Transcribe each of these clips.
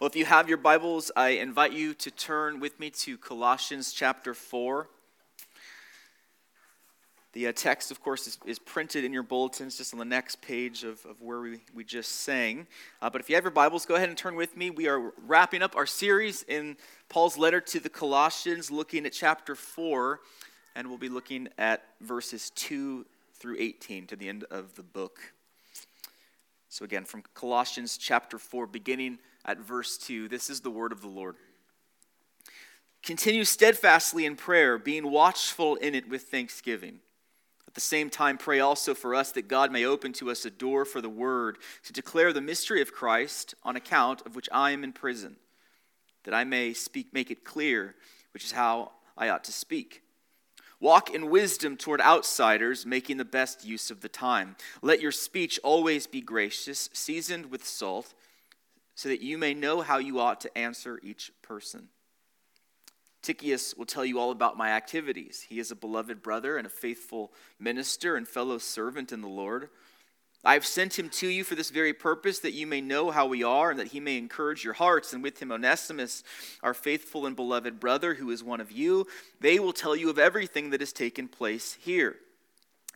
Well, if you have your Bibles, I invite you to turn with me to Colossians chapter 4. The uh, text, of course, is, is, printed in your bulletins just on the next page of, of where we, we just sang. Uh, but if you have your Bibles, go ahead and turn with me. We are wrapping up our series in Paul's letter to the Colossians, looking at chapter 4, and we'll be looking at verses 2 through 18 to the end of the book. So, again, from Colossians chapter 4, beginning at verse 2. This is the word of the Lord. Continue steadfastly in prayer, being watchful in it with thanksgiving. At the same time, pray also for us that God may open to us a door for the word to declare the mystery of Christ, on account of which I am in prison, that I may speak, make it clear, which is how I ought to speak. Walk in wisdom toward outsiders, making the best use of the time. Let your speech always be gracious, seasoned with salt so that you may know how you ought to answer each person. Tychicus will tell you all about my activities. He is a beloved brother and a faithful minister and fellow servant in the Lord. I have sent him to you for this very purpose, that you may know how we are, and that he may encourage your hearts. And with him, Onesimus, our faithful and beloved brother, who is one of you, they will tell you of everything that has taken place here.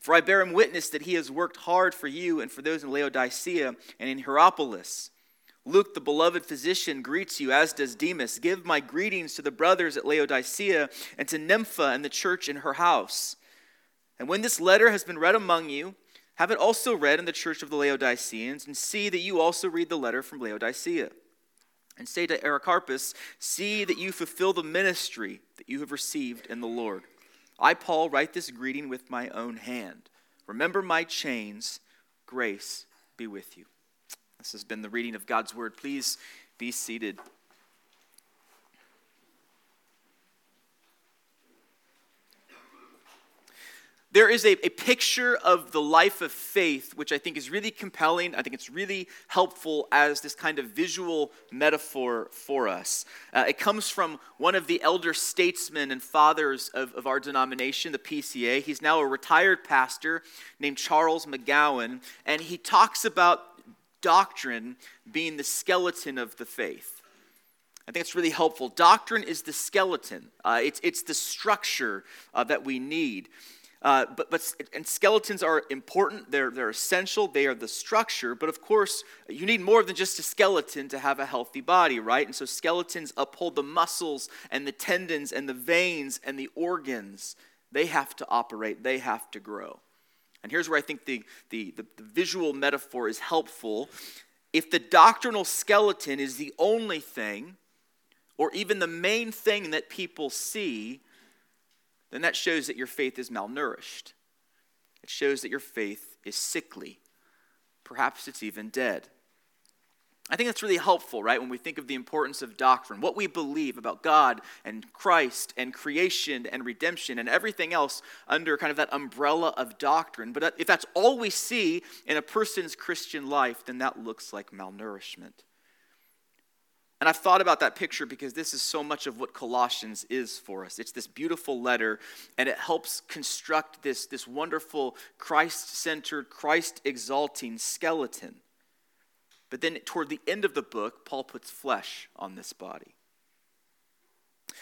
For I bear him witness that he has worked hard for you and for those in Laodicea and in Hierapolis. Luke, the beloved physician, greets you, as does Demas. Give my greetings to the brothers at Laodicea and to Nympha and the church in her house. And when this letter has been read among you, have it also read in the church of the Laodiceans, and see that you also read the letter from Laodicea. And say to Aristarchus, See that you fulfill the ministry that you have received in the Lord. I, Paul, write this greeting with my own hand. Remember my chains. Grace be with you. This has been the reading of God's word. Please be seated. There is a, a picture of the life of faith, which I think is really compelling. I think it's really helpful as this kind of visual metaphor for us. Uh, it comes from one of the elder statesmen and fathers of, of our denomination, the PCA. He's now a retired pastor named Charles McGowan, and he talks about doctrine being the skeleton of the faith. I think it's really helpful. Doctrine is the skeleton, uh, it's, it's the structure uh, that we need. Uh, but, but and skeletons are important. They're, they're essential. They are the structure. But of course you need more than just a skeleton to have a healthy body right? And so skeletons uphold the muscles and the tendons and the veins and the organs. They have to operate. They have to grow. And here's where i think the, the, the, the visual metaphor is helpful. If the doctrinal skeleton is the only thing or even the main thing that people see then that shows that your faith is malnourished. It shows that your faith is sickly. Perhaps it's even dead. I think that's really helpful, right, when we think of the importance of doctrine, what we believe about God and Christ and creation and redemption and everything else under kind of that umbrella of doctrine. But if that's all we see in a person's Christian life, then that looks like malnourishment. And I've thought about that picture because this is so much of what Colossians is for us. It's this beautiful letter, and it helps construct this, this wonderful Christ centered, Christ exalting skeleton. But then toward the end of the book, Paul puts flesh on this body.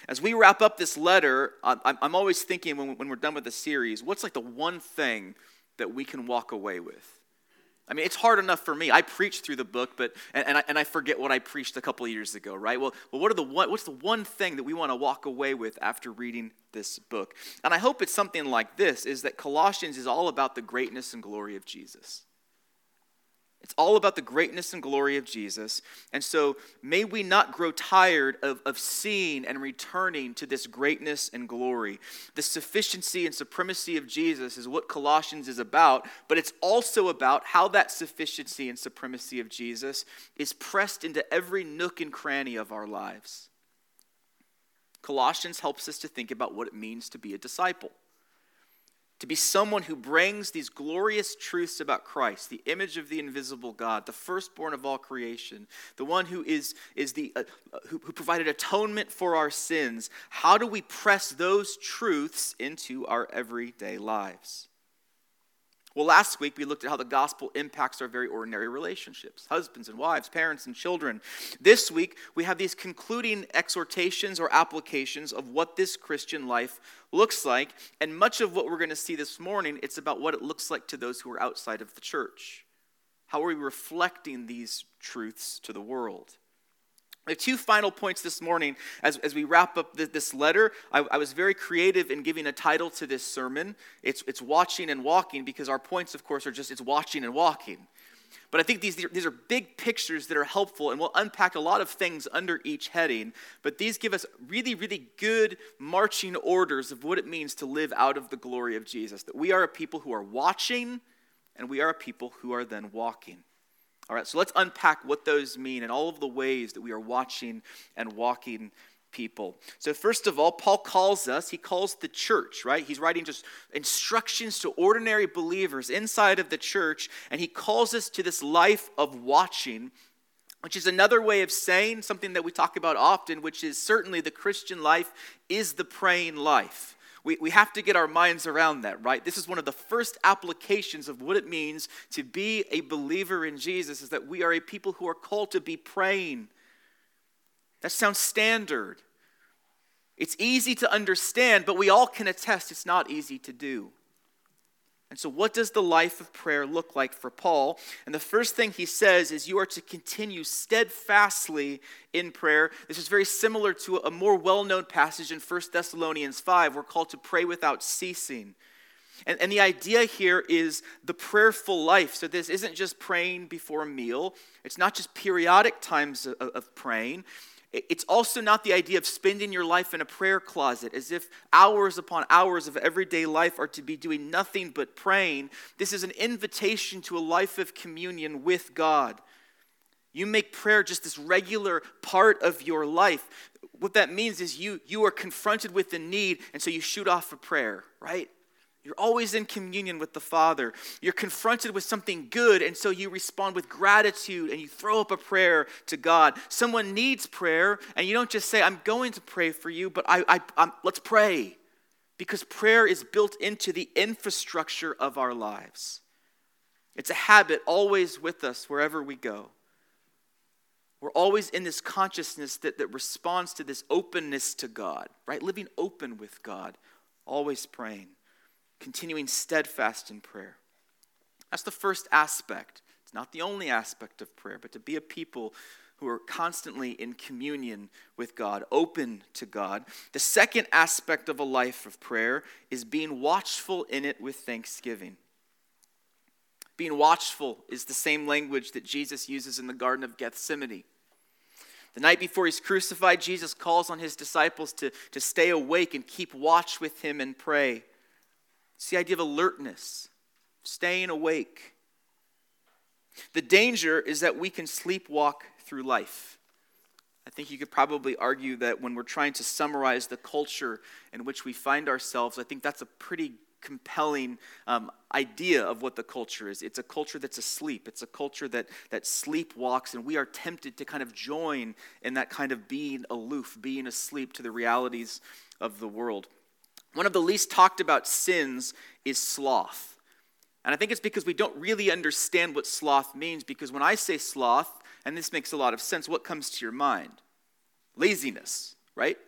As we wrap up this letter, I'm always thinking when we're done with the series, what's like the one thing that we can walk away with? I mean, it's hard enough for me. I preach through the book, but and, and, I, and I forget what I preached a couple years ago, right? Well, well what are the one, what's the one thing that we want to walk away with after reading this book? And I hope it's something like this: is that Colossians is all about the greatness and glory of Jesus. It's all about the greatness and glory of Jesus. And so may we not grow tired of, of seeing and returning to this greatness and glory. The sufficiency and supremacy of Jesus is what Colossians is about, but it's also about how that sufficiency and supremacy of Jesus is pressed into every nook and cranny of our lives. Colossians helps us to think about what it means to be a disciple to be someone who brings these glorious truths about Christ, the image of the invisible God, the firstborn of all creation, the one who is, is the, uh, who, who provided atonement for our sins. How do we press those truths into our everyday lives? Well, last week we looked at how the gospel impacts our very ordinary relationships husbands and wives, parents and children. This week we have these concluding exhortations or applications of what this Christian life looks like. And much of what we're going to see this morning, it's about what it looks like to those who are outside of the church. How are we reflecting these truths to the world? I have two final points this morning as, as we wrap up the, this letter. I, I, was very creative in giving a title to this sermon. It's, it's Watching and Walking because our points, of course, are just it's watching and walking. But I think these, these are big pictures that are helpful, and we'll unpack a lot of things under each heading. But these give us really, really good marching orders of what it means to live out of the glory of Jesus. That we are a people who are watching, and we are a people who are then walking. All right, so let's unpack what those mean and all of the ways that we are watching and walking people. So, first of all, Paul calls us, he calls the church, right? He's writing just instructions to ordinary believers inside of the church, and he calls us to this life of watching, which is another way of saying something that we talk about often, which is certainly the Christian life is the praying life we, we have to get our minds around that, right? This is one of the first applications of what it means to be a believer in Jesus, is that we are a people who are called to be praying. That sounds standard. It's easy to understand, but we all can attest it's not easy to do. And so, what does the life of prayer look like for Paul? And the first thing he says is you are to continue steadfastly in prayer. This is very similar to a more well known passage in 1 Thessalonians 5. We're called to pray without ceasing. And, and the idea here is the prayerful life. So, this isn't just praying before a meal, it's not just periodic times of, of praying. It's also not the idea of spending your life in a prayer closet as if hours upon hours of everyday life are to be doing nothing but praying. This is an invitation to a life of communion with God. You make prayer just this regular part of your life. What that means is you, you are confronted with the need, and so you shoot off a prayer, right? You're always in communion with the Father. You're confronted with something good, and so you respond with gratitude and you throw up a prayer to God. Someone needs prayer, and you don't just say, I'm going to pray for you, but I, I, I'm, let's pray. Because prayer is built into the infrastructure of our lives. It's a habit always with us wherever we go. We're always in this consciousness that, that responds to this openness to God, right? Living open with God, always praying continuing steadfast in prayer. That's the first aspect. It's not the only aspect of prayer, but to be a people who are constantly in communion with God, open to God. The second aspect of a life of prayer is being watchful in it with thanksgiving. Being watchful is the same language that Jesus uses in the Garden of Gethsemane. The night before he's crucified, Jesus calls on his disciples to, to stay awake and keep watch with him and pray. It's the idea of alertness, staying awake. The danger is that we can sleepwalk through life. I think you could probably argue that when we're trying to summarize the culture in which we find ourselves, I think that's a pretty compelling um, idea of what the culture is. It's a culture that's asleep. It's a culture that, that sleepwalks, and we are tempted to kind of join in that kind of being aloof, being asleep to the realities of the world. One of the least talked about sins is sloth. And I think it's because we don't really understand what sloth means, because when I say sloth, and this makes a lot of sense, what comes to your mind? Laziness, right?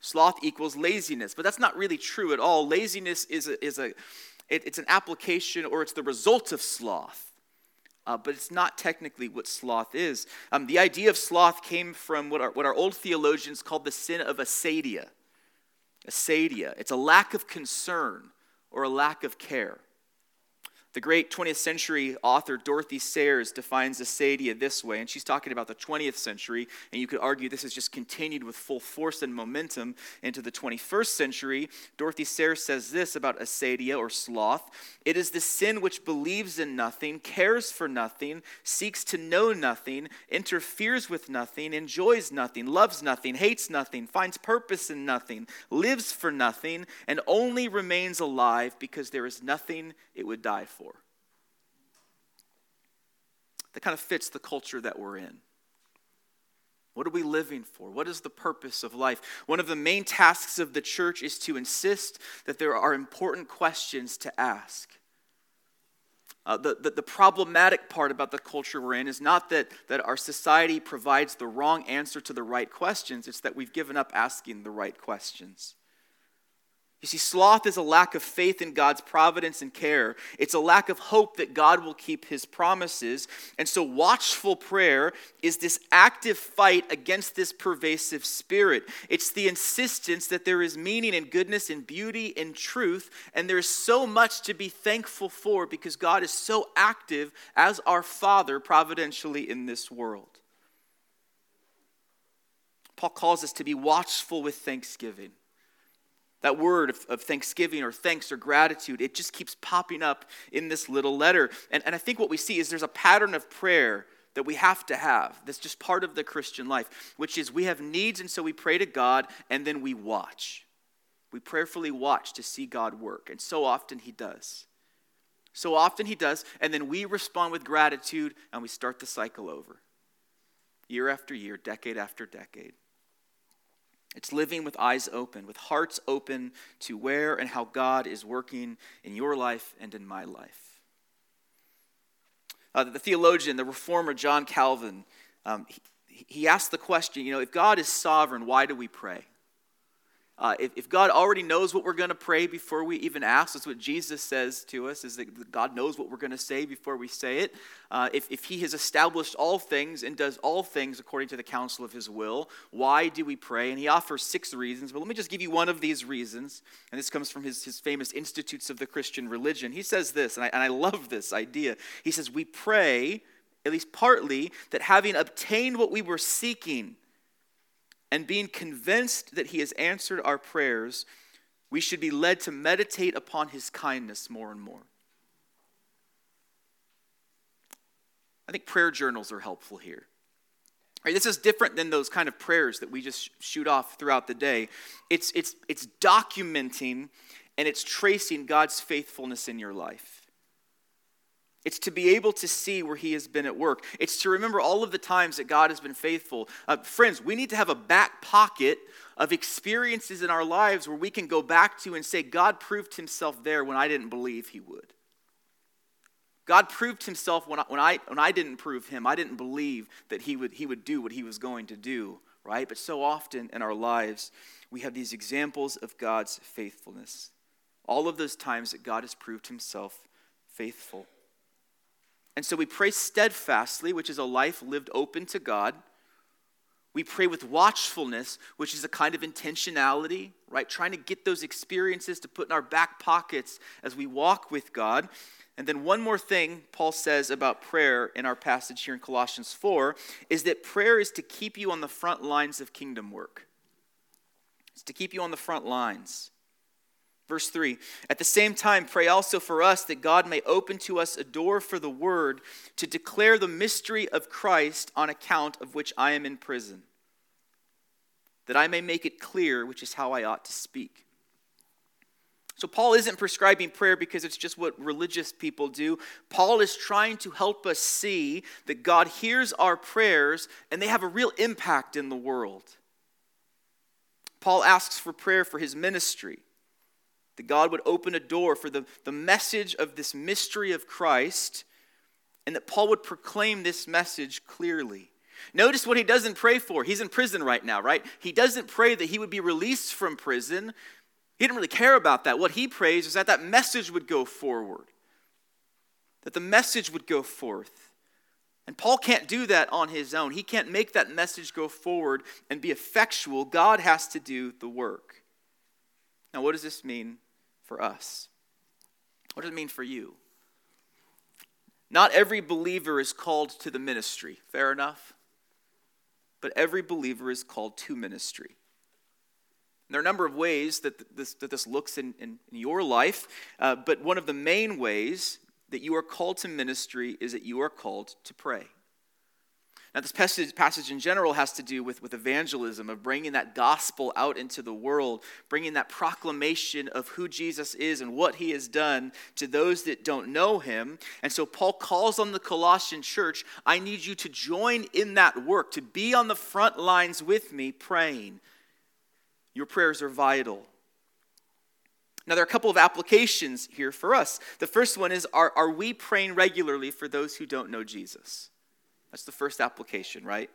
Sloth equals laziness, but that's not really true at all. Laziness is a, is a it, it's an application or it's the result of sloth. Uh, but it's not technically what sloth is. Um, the idea of sloth came from what our, what our old theologians called the sin of acedia acedia. It's a lack of concern or a lack of care. The great 20th century author Dorothy Sayers defines acedia this way, and she's talking about the 20th century, and you could argue this has just continued with full force and momentum into the 21st century. Dorothy Sayers says this about acedia or sloth it is the sin which believes in nothing, cares for nothing, seeks to know nothing, interferes with nothing, enjoys nothing, loves nothing, hates nothing, finds purpose in nothing, lives for nothing, and only remains alive because there is nothing it would die for. That kind of fits the culture that we're in. What are we living for? What is the purpose of life? One of the main tasks of the church is to insist that there are important questions to ask. Uh, the, the, the, problematic part about the culture we're in is not that, that our society provides the wrong answer to the right questions, it's that we've given up asking the right questions. You see, sloth is a lack of faith in God's providence and care. It's a lack of hope that God will keep his promises. And so, watchful prayer is this active fight against this pervasive spirit. It's the insistence that there is meaning and goodness and beauty and truth, and there's so much to be thankful for because God is so active as our Father providentially in this world. Paul calls us to be watchful with thanksgiving. That word of, of, thanksgiving or thanks or gratitude, it just keeps popping up in this little letter. And, and I think what we see is there's a pattern of prayer that we have to have. That's just part of the Christian life, which is we have needs, and so we pray to God, and then we watch. We prayerfully watch to see God work. And so often He does. So often He does, and then we respond with gratitude, and we start the cycle over. Year after year, decade after decade. It's living with eyes open, with hearts open to where and how God is working in your life and in my life. Uh, the theologian, the reformer John Calvin, um, he, he asked the question you know, if God is sovereign, why do we pray? Uh, if, if, God already knows what we're going to pray before we even ask, that's what Jesus says to us, is that God knows what we're going to say before we say it. Uh, if, if He has established all things and does all things according to the counsel of His will, why do we pray? And He offers six reasons, but let me just give you one of these reasons. And this comes from his, his famous Institutes of the Christian Religion. He says this, and I, and I love this idea. He says, We pray, at least partly, that having obtained what we were seeking, and being convinced that He has answered our prayers, we should be led to meditate upon His kindness more and more. I think prayer journals are helpful here. Right, this is different than those kind of prayers that we just shoot off throughout the day. It's, it's, it's documenting and it's tracing God's faithfulness in your life. It's to be able to see where He has been at work. It's to remember all of the times that God has been faithful. Uh, friends, we need to have a back pocket of experiences in our lives where we can go back to and say, God proved Himself there when I didn't believe He would. God proved Himself when I, when I, when I didn't prove Him. I didn't believe that he would, he would do what He was going to do, right? But so often in our lives, we have these examples of God's faithfulness. All of those times that God has proved Himself faithful. And so we pray steadfastly, which is a life lived open to God. We pray with watchfulness, which is a kind of intentionality, right? Trying to get those experiences to put in our back pockets as we walk with God. And then, one more thing Paul says about prayer in our passage here in Colossians 4 is that prayer is to keep you on the front lines of kingdom work. It's to keep you on the front lines. Verse 3 At the same time, pray also for us that God may open to us a door for the word to declare the mystery of Christ on account of which I am in prison, that I may make it clear which is how I ought to speak. So, Paul isn't prescribing prayer because it's just what religious people do. Paul is trying to help us see that God hears our prayers and they have a real impact in the world. Paul asks for prayer for his ministry that God would open a door for the, the message of this mystery of Christ, and that Paul would proclaim this message clearly. Notice what he doesn't pray for. He's in prison right now, right? He doesn't pray that he would be released from prison. He didn't really care about that. What he prays is that that message would go forward, that the message would go forth. And Paul can't do that on his own. He can't make that message go forward and be effectual. God has to do the work. Now, what does this mean for us. What does it mean for you? Not every believer is called to the ministry. Fair enough? But every believer is called to ministry. There are a number of ways that this, that this looks in, in, in your life, uh, but one of the main ways that you are called to ministry is that you are called to pray. Now, this passage, passage in general has to do with, with evangelism, of bringing that gospel out into the world, bringing that proclamation of who Jesus is and what he has done to those that don't know him. And so, Paul calls on the Colossian church I need you to join in that work, to be on the front lines with me praying. Your prayers are vital. Now, there are a couple of applications here for us. The first one is Are, are we praying regularly for those who don't know Jesus? That's the first application, right?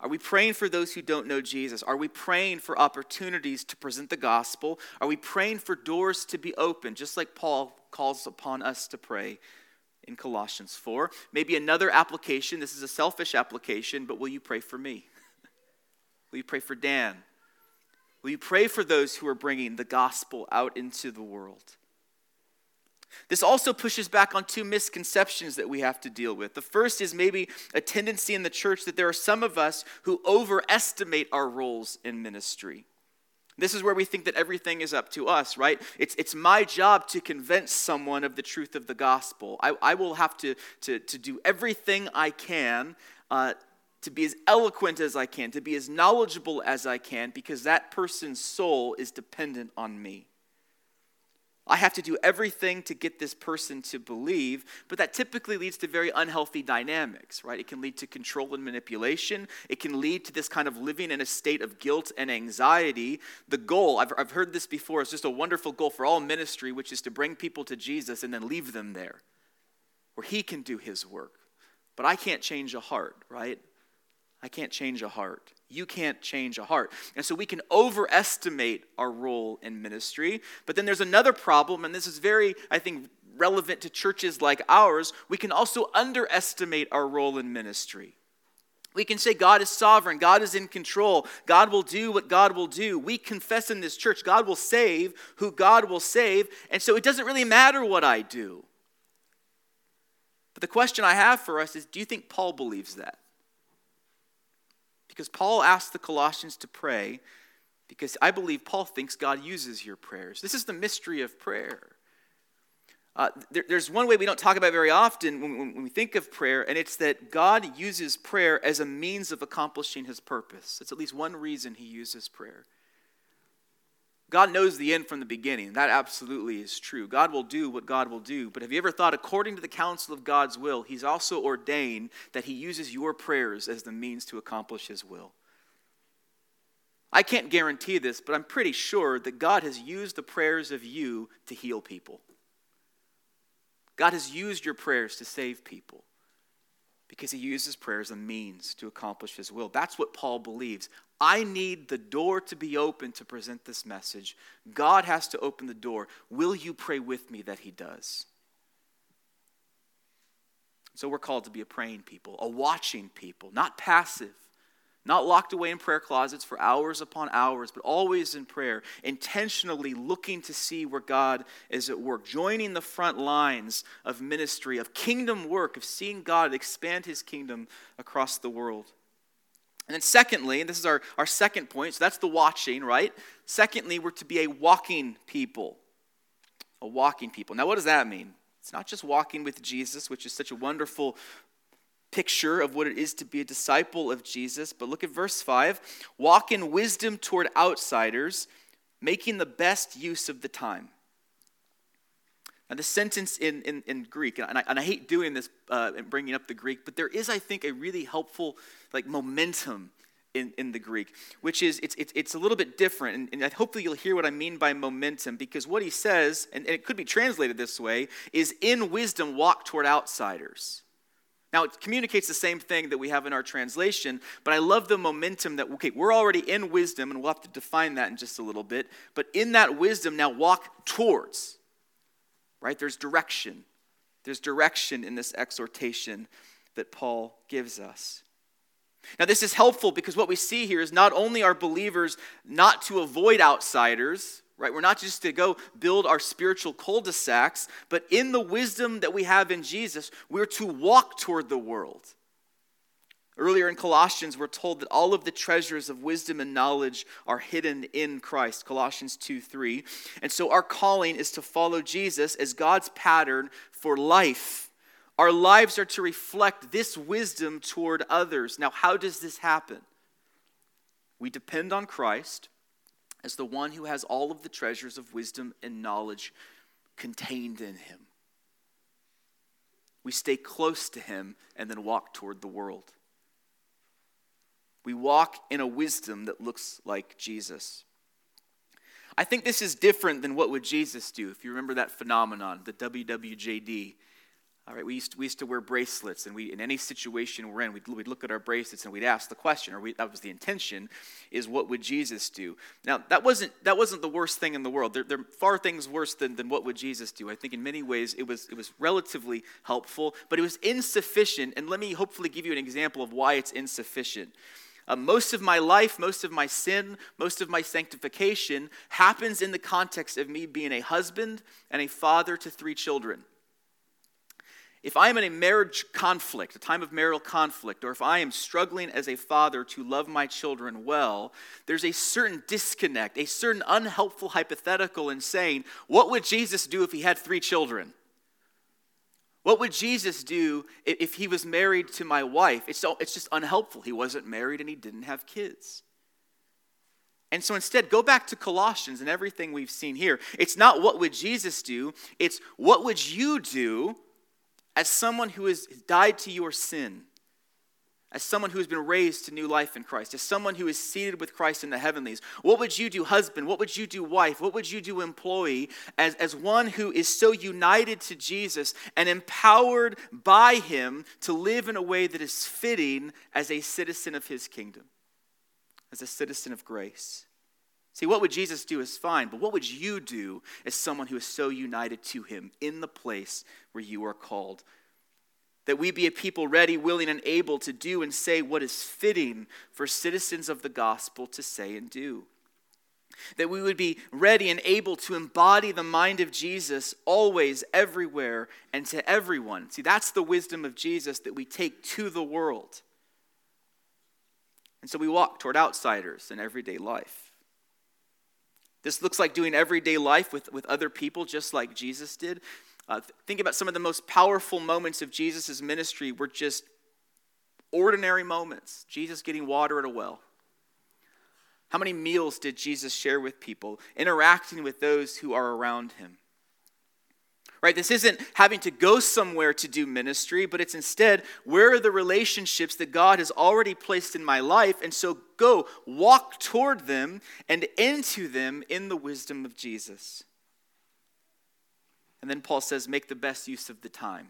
Are we praying for those who don't know Jesus? Are we praying for opportunities to present the gospel? Are we praying for doors to be opened, just like Paul calls upon us to pray in Colossians 4? Maybe another application, this is a selfish application, but will you pray for me? will you pray for Dan? Will you pray for those who are bringing the gospel out into the world? This also pushes back on two misconceptions that we have to deal with. The first is maybe a tendency in the church that there are some of us who overestimate our roles in ministry. This is where we think that everything is up to us, right? It's, it's my job to convince someone of the truth of the gospel. I, I will have to, to, to do everything I can uh, to be as eloquent as I can, to be as knowledgeable as I can, because that person's soul is dependent on me. I have to do everything to get this person to believe, but that typically leads to very unhealthy dynamics, right? It can lead to control and manipulation. It can lead to this kind of living in a state of guilt and anxiety. The goal, I've, I've heard this before, is just a wonderful goal for all ministry, which is to bring people to Jesus and then leave them there, where He can do His work. But I can't change a heart, right? I can't change a heart. You can't change a heart. And so we can overestimate our role in ministry. But then there's another problem, and this is very, I think, relevant to churches like ours. We can also underestimate our role in ministry. We can say God is sovereign, God is in control, God will do what God will do. We confess in this church God will save who God will save, and so it doesn't really matter what I do. But the question I have for us is do you think Paul believes that? Because Paul asked the Colossians to pray because I believe Paul thinks God uses your prayers. This is the mystery of prayer. Uh, there, there's one way we don't talk about very often when, when, we think of prayer, and it's that God uses prayer as a means of accomplishing his purpose. It's at least one reason he uses prayer. God knows the end from the beginning. That absolutely is true. God will do what God will do. But have you ever thought, according to the counsel of God's will, He's also ordained that He uses your prayers as the means to accomplish His will? I can't guarantee this, but I'm pretty sure that God has used the prayers of you to heal people. God has used your prayers to save people because he uses prayer as a means to accomplish his will. That's what Paul believes. I need the door to be open to present this message. God has to open the door. Will you pray with me that he does? So we're called to be a praying people, a watching people, not passive not locked away in prayer closets for hours upon hours, but always in prayer, intentionally looking to see where God is at work, joining the front lines of ministry, of kingdom work, of seeing God expand his kingdom across the world. And then, secondly, and this is our, our second point, so that's the watching, right? Secondly, we're to be a walking people. A walking people. Now, what does that mean? It's not just walking with Jesus, which is such a wonderful picture of what it is to be a disciple of Jesus. But look at verse 5 walk in wisdom toward outsiders, making the best use of the time. Now, the sentence in, in, in Greek, and I, and I hate doing this uh, and bringing up the Greek, but there is, I think, a really helpful like momentum in, in the Greek, which is it's, it's, it's a little bit different. And, and hopefully you'll hear what I mean by momentum, because what he says, and, and it could be translated this way, is in wisdom walk toward outsiders. Now, it communicates the same thing that we have in our translation, but I love the momentum that, okay, we're already in wisdom, and we'll have to define that in just a little bit. But in that wisdom, now walk towards, right? There's direction. There's direction in this exhortation that Paul gives us. Now, this is helpful because what we see here is not only are believers not to avoid outsiders, right? We're not just to go build our spiritual cul de sacs, but in the wisdom that we have in Jesus, we're to walk toward the world. Earlier in Colossians, we're told that all of the treasures of wisdom and knowledge are hidden in Christ, Colossians 2 3. And so our calling is to follow Jesus as God's pattern for life. Our lives are to reflect this wisdom toward others. Now, how does this happen? We depend on Christ as the one who has all of the treasures of wisdom and knowledge contained in him. We stay close to him and then walk toward the world. We walk in a wisdom that looks like Jesus. I think this is different than what would Jesus do. If you remember that phenomenon, the WWJD, all right, we used, to, we used to wear bracelets, and we, in any situation we're in, we'd, we'd look at our bracelets and we'd ask the question, or we, that was the intention, is what would Jesus do? Now, that wasn't, that wasn't the worst thing in the world. There, there are far things worse than, than what would Jesus do. I think in many ways it was, it was relatively helpful, but it was insufficient. And let me hopefully give you an example of why it's insufficient. Uh, most of my life, most of my sin, most of my sanctification happens in the context of me being a husband and a father to three children. If I am in a marriage conflict, a time of marital conflict, or if I am struggling as a father to love my children well, there's a certain disconnect, a certain unhelpful hypothetical in saying, What would Jesus do if he had three children? What would Jesus do if he was married to my wife? It's, it's just unhelpful. He wasn't married and he didn't have kids. And so instead, go back to Colossians and everything we've seen here. It's not what would Jesus do, it's what would you do as someone who has died to your sin, as someone who has been raised to new life in Christ, as someone who is seated with Christ in the heavenlies, what would you do, husband? What would you do, wife? What would you do, employee, as, as one who is so united to Jesus and empowered by him to live in a way that is fitting as a citizen of his kingdom, as a citizen of grace? See, what would Jesus do is fine, but what would you do as someone who is so united to him in the place where you are called? That we be a people ready, willing, and able to do and say what is fitting for citizens of the gospel to say and do. That we would be ready and able to embody the mind of Jesus always, everywhere, and to everyone. See, that's the wisdom of Jesus that we take to the world. And so we walk toward outsiders in everyday life. This looks like doing everyday life with, with other people, just like Jesus did. Uh, think about some of the most powerful moments of Jesus' ministry were just ordinary moments. Jesus getting water at a well. How many meals did Jesus share with people, interacting with those who are around him? Right? This isn't having to go somewhere to do ministry, but it's instead where are the relationships that God has already placed in my life? And so go walk toward them and into them in the wisdom of Jesus. And then Paul says, make the best use of the time.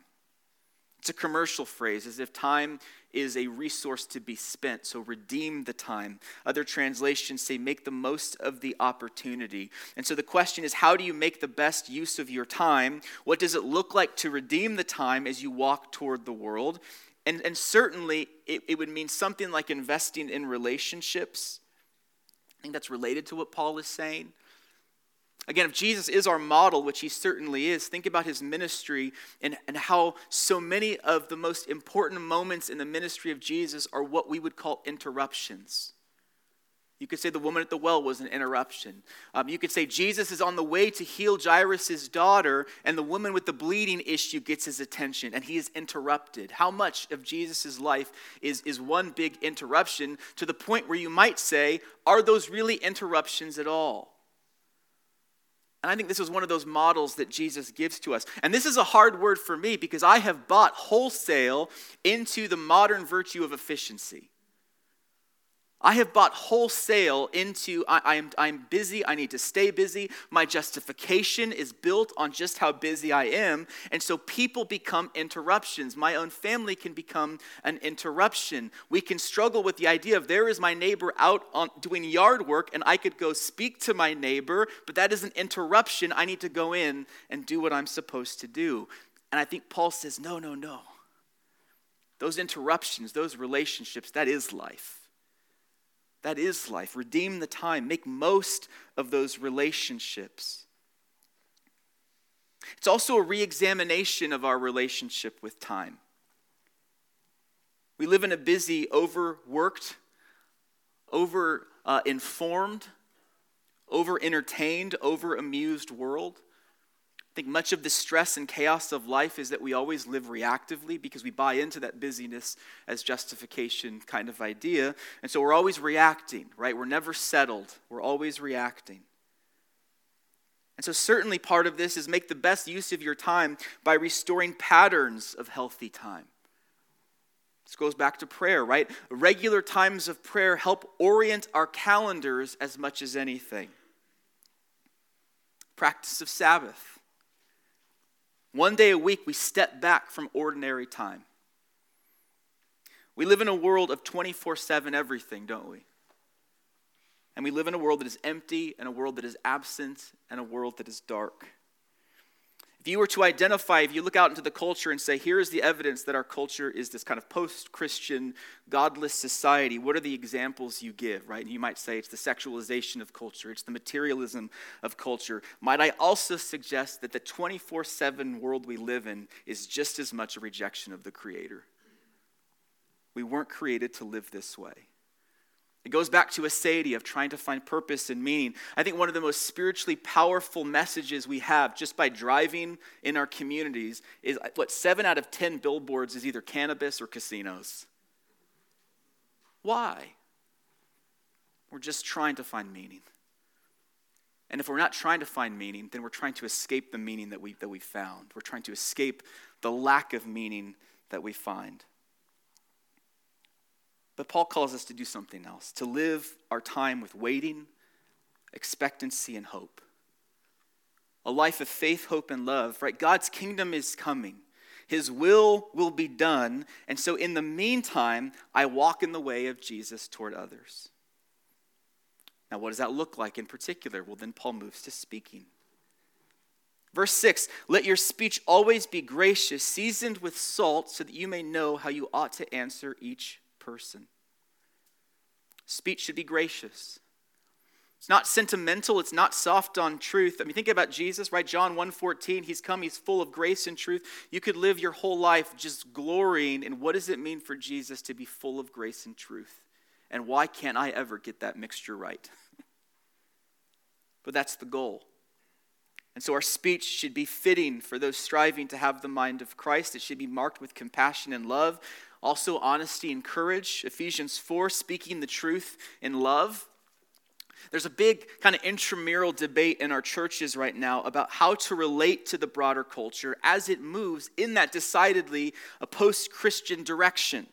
It's a commercial phrase, as if time is a resource to be spent, so redeem the time. Other translations say make the most of the opportunity. And so the question is how do you make the best use of your time? What does it look like to redeem the time as you walk toward the world? And, and certainly, it, it would mean something like investing in relationships. I think that's related to what Paul is saying. Again, if Jesus is our model, which he certainly is, think about his ministry and, and how so many of the most important moments in the ministry of Jesus are what we would call interruptions. You could say the woman at the well was an interruption. Um, you could say Jesus is on the way to heal Jairus' daughter, and the woman with the bleeding issue gets his attention, and he is interrupted. How much of Jesus' life is, is one big interruption to the point where you might say, are those really interruptions at all? And I think this is one of those models that Jesus gives to us. And this is a hard word for me because I have bought wholesale into the modern virtue of efficiency. I have bought wholesale into I, am I'm busy, I need to stay busy. My justification is built on just how busy I am. And so people become interruptions. My own family can become an interruption. We can struggle with the idea of there is my neighbor out on, doing yard work and I could go speak to my neighbor, but that is an interruption. I need to go in and do what I'm supposed to do. And I think Paul says, no, no, no. Those interruptions, those relationships, that is life. That is life. Redeem the time, make most of those relationships. It's also a re examination of our relationship with time. We live in a busy, overworked, over uh, informed, over entertained, over amused world. I think much of the stress and chaos of life is that we always live reactively because we buy into that busyness as justification kind of idea. And so we're always reacting, right? We're never settled, we're always reacting. And so, certainly, part of this is make the best use of your time by restoring patterns of healthy time. This goes back to prayer, right? Regular times of prayer help orient our calendars as much as anything. Practice of Sabbath. One day a week, we step back from ordinary time. We live in a world of 24 7 everything, don't we? And we live in a world that is empty, and a world that is absent, and a world that is dark. If you were to identify, if you look out into the culture and say, here is the evidence that our culture is this kind of post Christian, godless society, what are the examples you give, right? And you might say it's the sexualization of culture, it's the materialism of culture. Might I also suggest that the 24 7 world we live in is just as much a rejection of the Creator? We weren't created to live this way. It goes back to a acedia of trying to find purpose and meaning. I think one of the most spiritually powerful messages we have just by driving in our communities is what seven out of 10 billboards is either cannabis or casinos. Why? We're just trying to find meaning. And if we're not trying to find meaning, then we're trying to escape the meaning that we, that we found. We're trying to escape the lack of meaning that we find. But Paul calls us to do something else, to live our time with waiting, expectancy, and hope. A life of faith, hope, and love, right? God's kingdom is coming. His will will be done. And so, in the meantime, I walk in the way of Jesus toward others. Now, what does that look like in particular? Well, then Paul moves to speaking. Verse 6 Let your speech always be gracious, seasoned with salt, so that you may know how you ought to answer each person. Speech should be gracious. It's not sentimental, it's not soft on truth. I mean, think about Jesus, right? John 1:14, he's come, he's full of grace and truth. You could live your whole life just glorying in what does it mean for Jesus to be full of grace and truth? And why can't I ever get that mixture right? but that's the goal. And so our speech should be fitting for those striving to have the mind of Christ. It should be marked with compassion and love. Also, honesty and courage. Ephesians 4, speaking the truth in love. There's a big kind of intramural debate in our churches right now about how to relate to the broader culture as it moves in that decidedly a post Christian direction.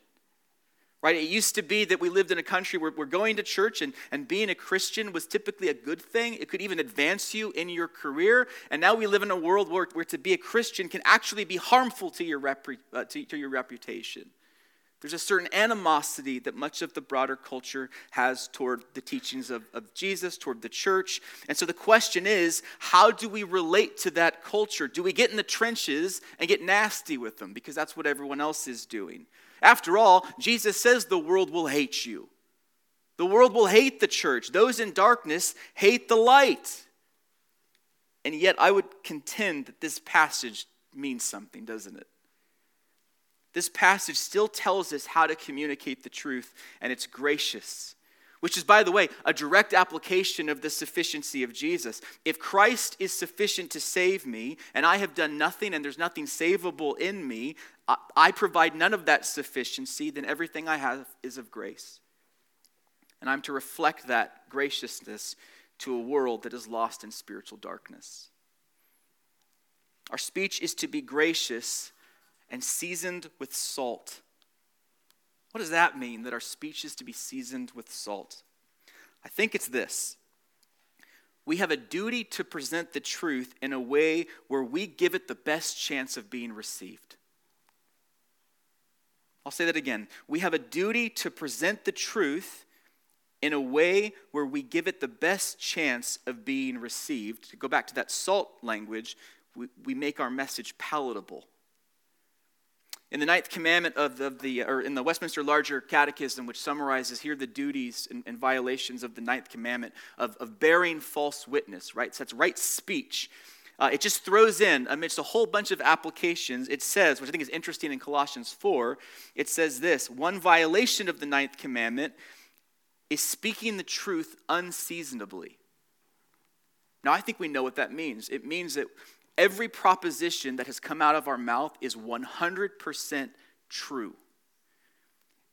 Right? It used to be that we lived in a country where, where going to church and, and being a Christian was typically a good thing. It could even advance you in your career. And now we live in a world where, where to be a Christian can actually be harmful to your, repre, uh, to, to your reputation. There's a certain animosity that much of the broader culture has toward the teachings of, of Jesus, toward the church. And so the question is how do we relate to that culture? Do we get in the trenches and get nasty with them? Because that's what everyone else is doing. After all, Jesus says the world will hate you. The world will hate the church. Those in darkness hate the light. And yet, I would contend that this passage means something, doesn't it? This passage still tells us how to communicate the truth, and it's gracious, which is, by the way, a direct application of the sufficiency of Jesus. If Christ is sufficient to save me, and I have done nothing and there's nothing savable in me, I provide none of that sufficiency, then everything I have is of grace. And I'm to reflect that graciousness to a world that is lost in spiritual darkness. Our speech is to be gracious and seasoned with salt. What does that mean, that our speech is to be seasoned with salt? I think it's this. We have a duty to present the truth in a way where we give it the best chance of being received. I'll say that again. We have a duty to present the truth in a way where we give it the best chance of being received. To go back to that salt language, we, we make our message palatable. In the ninth commandment of the, of the, or in the Westminster Larger Catechism, which summarizes here the duties and, and violations of the ninth commandment of, of bearing false witness, right? So that's right speech. Uh, it just throws in, amidst a whole bunch of applications, it says, which I think is interesting in Colossians 4, it says this one violation of the ninth commandment is speaking the truth unseasonably. Now, I think we know what that means. It means that every proposition that has come out of our mouth is 100% true.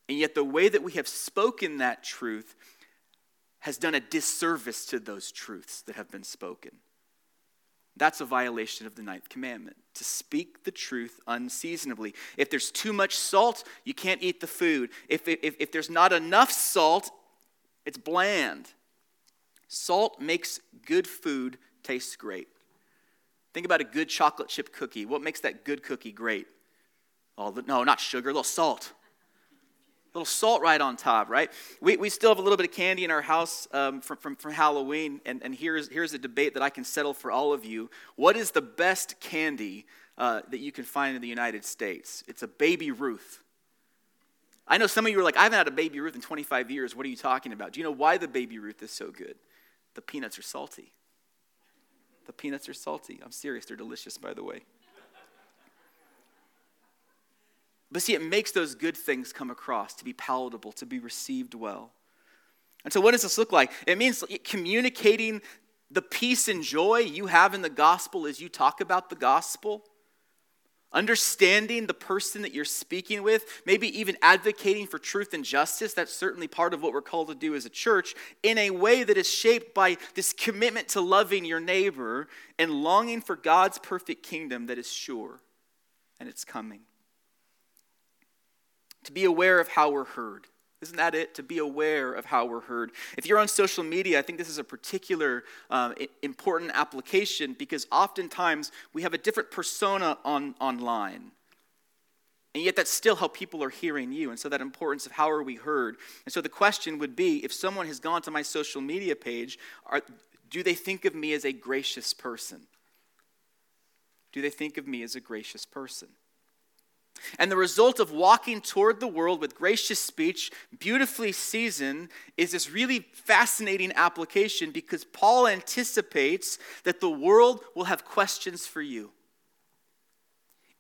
And yet, the way that we have spoken that truth has done a disservice to those truths that have been spoken. That's a violation of the ninth commandment, to speak the truth unseasonably. If there's too much salt, you can't eat the food. If, if, if there's not enough salt, it's bland. Salt makes good food taste great. Think about a good chocolate chip cookie. What makes that good cookie great? Oh, no, not sugar, a little salt. A little salt right on top, right? We, we still have a little bit of candy in our house um, from, from, from Halloween, and, and here's, here's a debate that I can settle for all of you. What is the best candy uh, that you can find in the United States? It's a Baby Ruth. I know some of you are like, I haven't had a Baby Ruth in 25 years. What are you talking about? Do you know why the Baby Ruth is so good? The peanuts are salty. The peanuts are salty. I'm serious, they're delicious, by the way. But see, it makes those good things come across to be palatable, to be received well. And so, what does this look like? It means communicating the peace and joy you have in the gospel as you talk about the gospel. Understanding the person that you're speaking with, maybe even advocating for truth and justice. That's certainly part of what we're called to do as a church in a way that is shaped by this commitment to loving your neighbor and longing for God's perfect kingdom that is sure and it's coming. To be aware of how we're heard. Isn't that it? To be aware of how we're heard. If you're on social media, I think this is a particular um, important application because oftentimes we have a different persona on, online. And yet, that's still how people are hearing you. And so, that importance of how are we heard. And so, the question would be if someone has gone to my social media page, are, do they think of me as a gracious person? Do they think of me as a gracious person? And the result of walking toward the world with gracious speech, beautifully seasoned, is this really fascinating application because Paul anticipates that the world will have questions for you.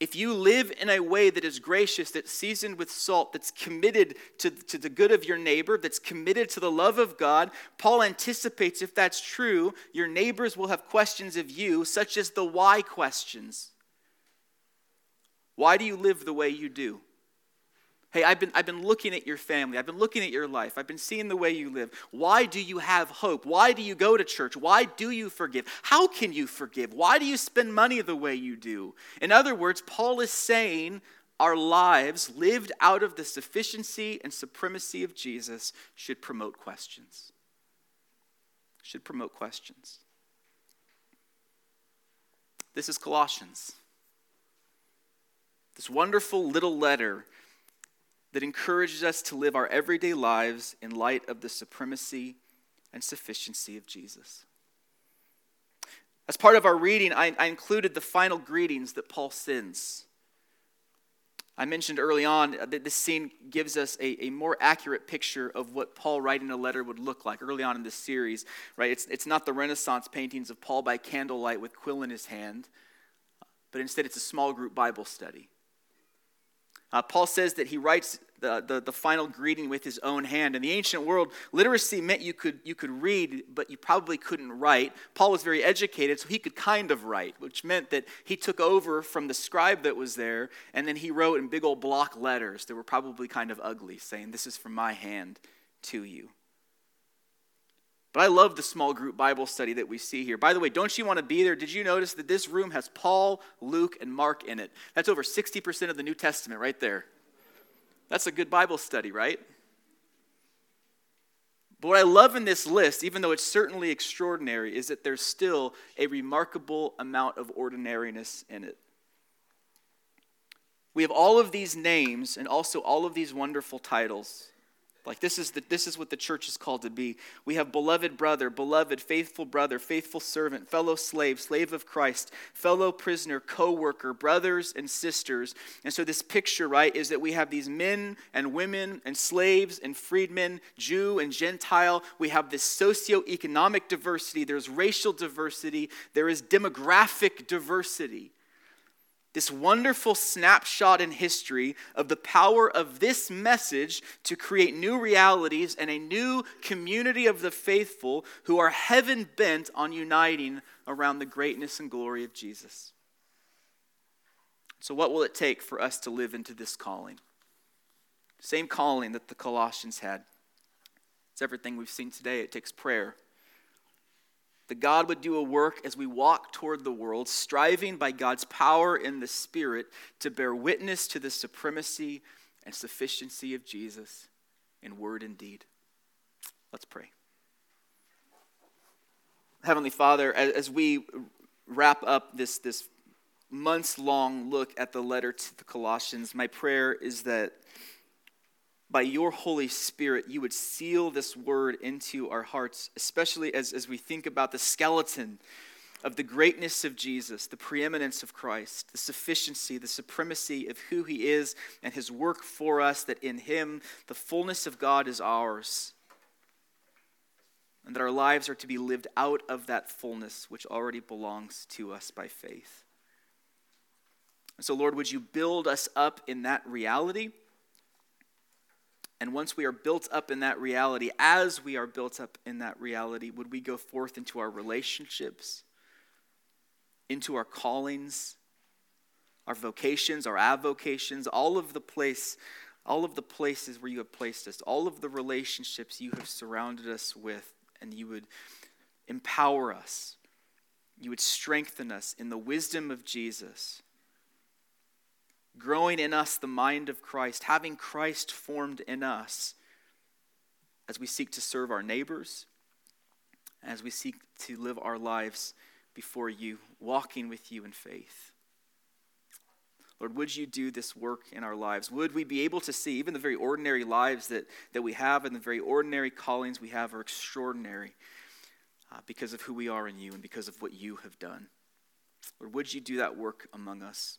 If you live in a way that is gracious, that's seasoned with salt, that's committed to, to the good of your neighbor, that's committed to the love of God, Paul anticipates if that's true, your neighbors will have questions of you, such as the why questions. Why do you live the way you do? Hey, I've been, I've been looking at your family. I've been looking at your life. I've been seeing the way you live. Why do you have hope? Why do you go to church? Why do you forgive? How can you forgive? Why do you spend money the way you do? In other words, Paul is saying our lives lived out of the sufficiency and supremacy of Jesus should promote questions. Should promote questions. This is Colossians. This wonderful little letter that encourages us to live our everyday lives in light of the supremacy and sufficiency of Jesus. As part of our reading, I, I, included the final greetings that Paul sends. I mentioned early on that this scene gives us a, a more accurate picture of what Paul writing a letter would look like early on in this series, right? It's, it's not the Renaissance paintings of Paul by candlelight with quill in his hand, but instead it's a small group Bible study. Uh, Paul says that he writes the, the, the, final greeting with his own hand. In the ancient world, literacy meant you could, you could read, but you probably couldn't write. Paul was very educated, so he could kind of write, which meant that he took over from the scribe that was there, and then he wrote in big old block letters that were probably kind of ugly, saying, This is from my hand to you. But I love the small group Bible study that we see here. By the way, don't you want to be there? Did you notice that this room has Paul, Luke, and Mark in it? That's over 60% of the New Testament right there. That's a good Bible study, right? But what I love in this list, even though it's certainly extraordinary, is that there's still a remarkable amount of ordinariness in it. We have all of these names and also all of these wonderful titles. Like this is the, this is what the church is called to be. We have beloved brother, beloved faithful brother, faithful servant, fellow slave, slave of Christ, fellow prisoner, co-worker, brothers and sisters. And so this picture, right, is that we have these men and women and slaves and freedmen, Jew and Gentile. We have this socio-economic diversity, there's racial diversity, there is demographic diversity this wonderful snapshot in history of the power of this message to create new realities and a new community of the faithful who are heaven bent on uniting around the greatness and glory of Jesus. So, what will it take for us to live into this calling? Same calling that the Colossians had. It's everything we've seen today. It takes prayer, that God would do a work as we walk toward the world, striving by God's power in the Spirit to bear witness to the supremacy and sufficiency of Jesus in word and deed. Let's pray. Heavenly Father, as we wrap up this, this months long look at the letter to the Colossians, my prayer is that by your Holy Spirit, you would seal this word into our hearts, especially as, as we think about the skeleton of the greatness of Jesus, the preeminence of Christ, the sufficiency, the supremacy of who he is and his work for us, that in him the fullness of God is ours, and that our lives are to be lived out of that fullness which already belongs to us by faith. And so, Lord, would you build us up in that reality? And once we are built up in that reality, as we are built up in that reality, would we go forth into our relationships, into our callings, our vocations, our avocations, all of the place, all of the places where you have placed us, all of the relationships you have surrounded us with, and you would empower us. You would strengthen us in the wisdom of Jesus growing in us the mind of Christ, having Christ formed in us as we seek to serve our neighbors, as we seek to live our lives before you, walking with you in faith. Lord, would you do this work in our lives? Would we be able to see even the very ordinary lives that, that we have and the very ordinary callings we have are extraordinary uh, because of who we are in you and because of what you have done? Lord, would you do that work among us?